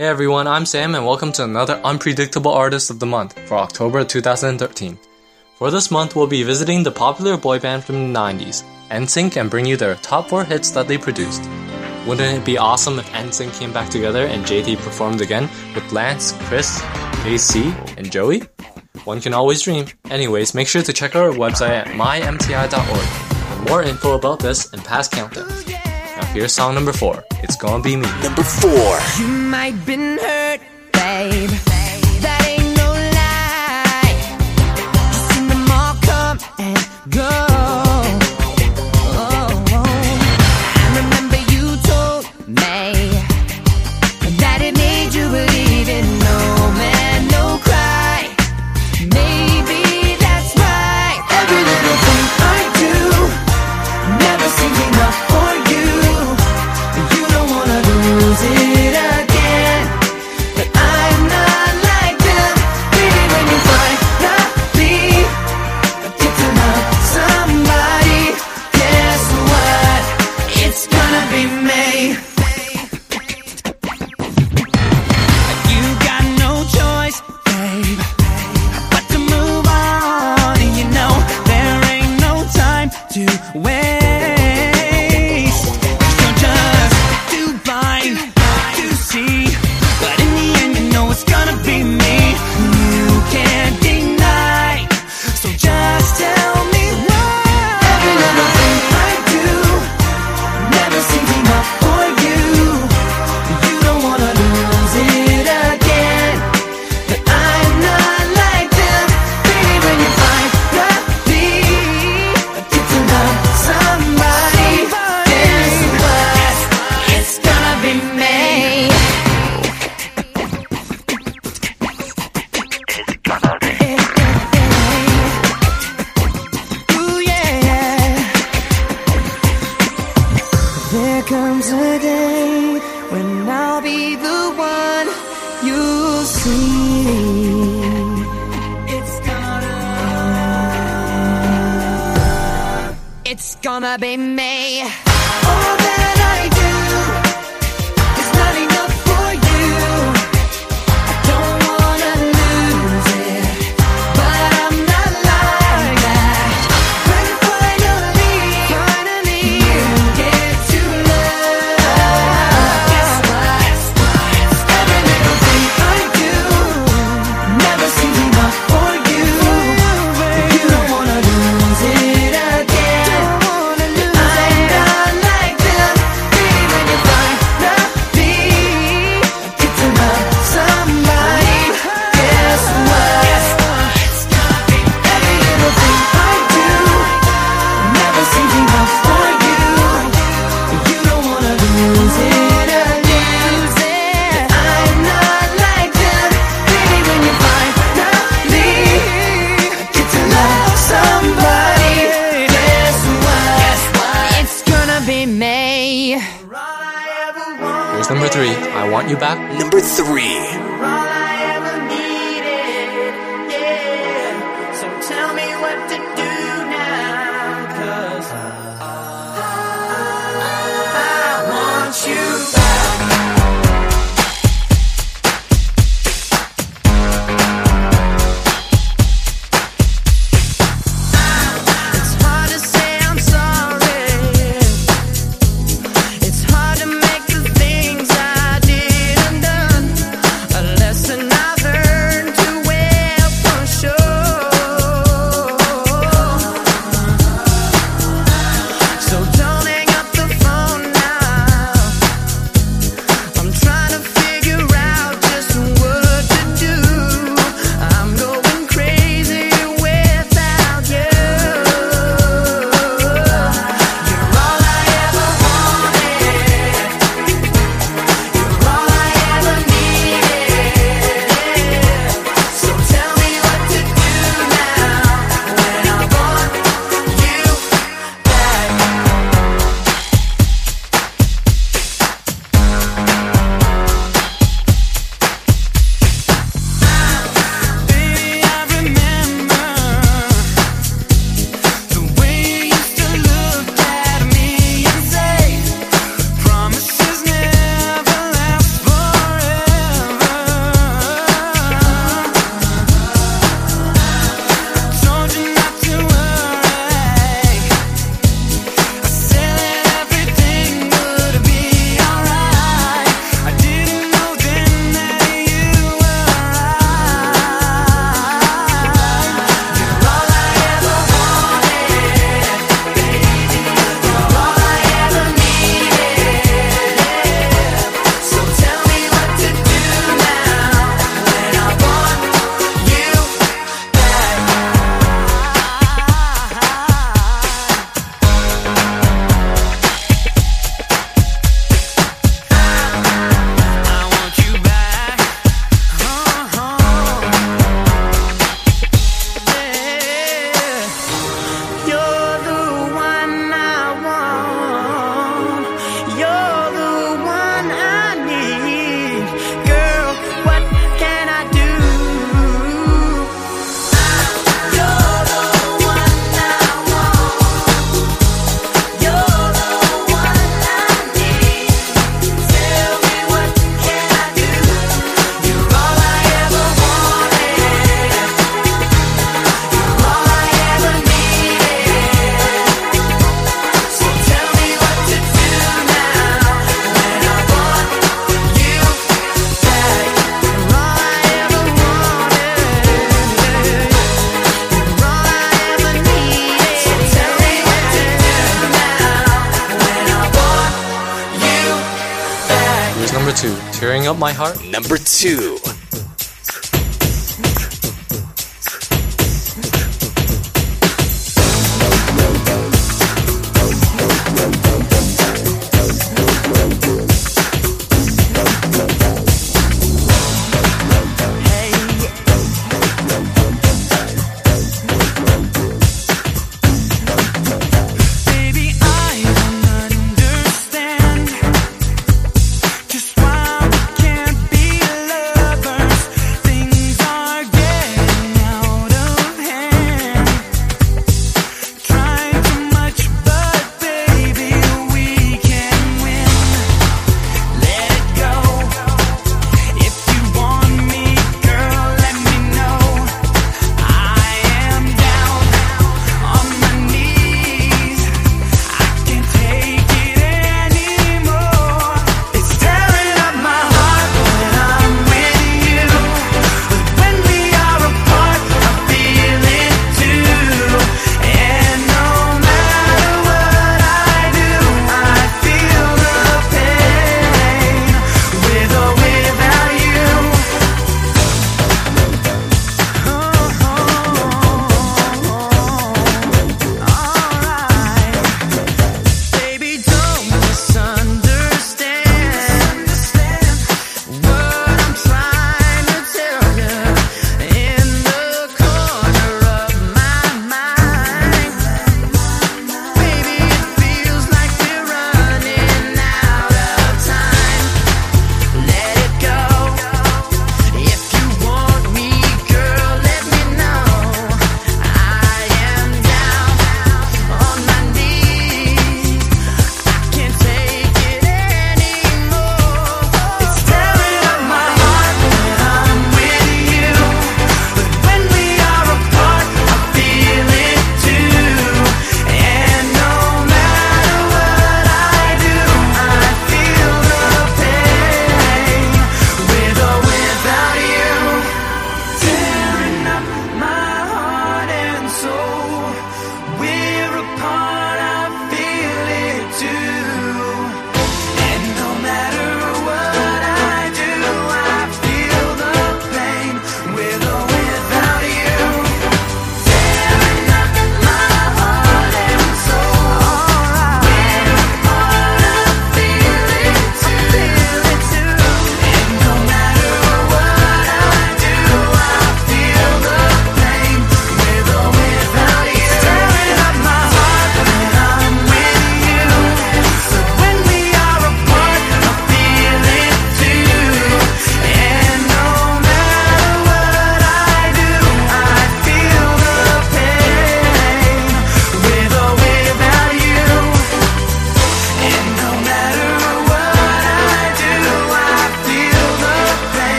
Hey everyone, I'm Sam and welcome to another Unpredictable Artist of the Month for October 2013. For this month, we'll be visiting the popular boy band from the 90s, NSYNC, and bring you their top 4 hits that they produced. Wouldn't it be awesome if NSYNC came back together and JT performed again with Lance, Chris, AC, and Joey? One can always dream. Anyways, make sure to check out our website at mymti.org for more info about this and past countdowns. Here's song number four. It's gonna be me. Number four. You might been hurt, babe. my baby man. Number three, I want you back. Number three. Number two, tearing up my heart. Number two.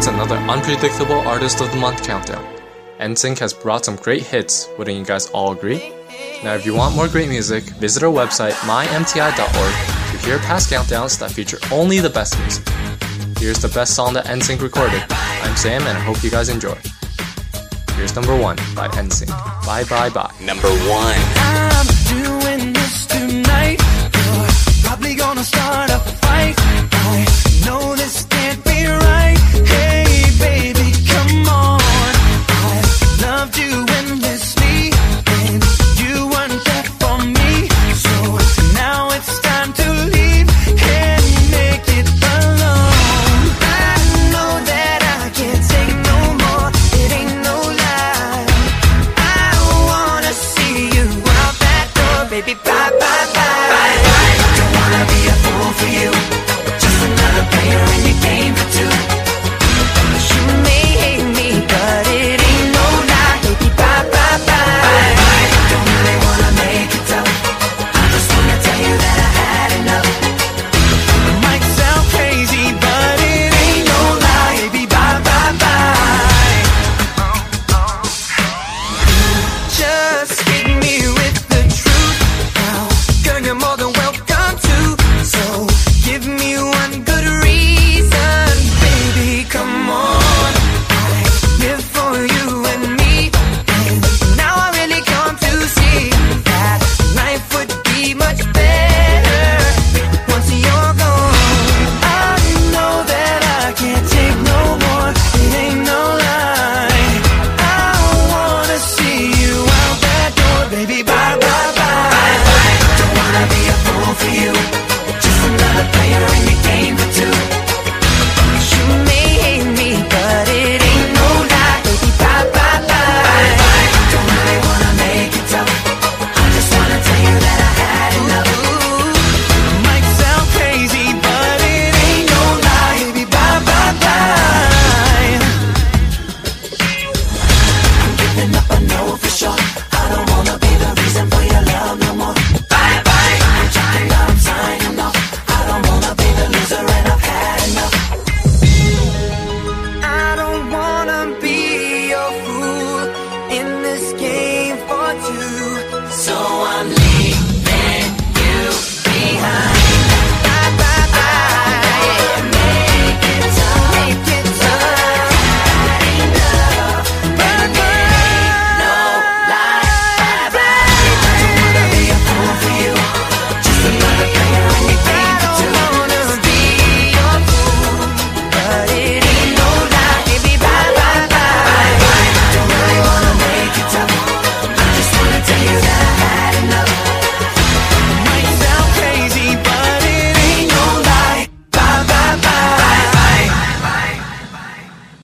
It's another unpredictable Artist of the Month countdown. NSYNC has brought some great hits, wouldn't you guys all agree? Now, if you want more great music, visit our website, mymti.org, to hear past countdowns that feature only the best music. Here's the best song that NSYNC recorded. I'm Sam, and I hope you guys enjoy. Here's number one by NSYNC. Bye bye bye. Number one. I'm doing this tonight. You're probably gonna start a fight. I know this.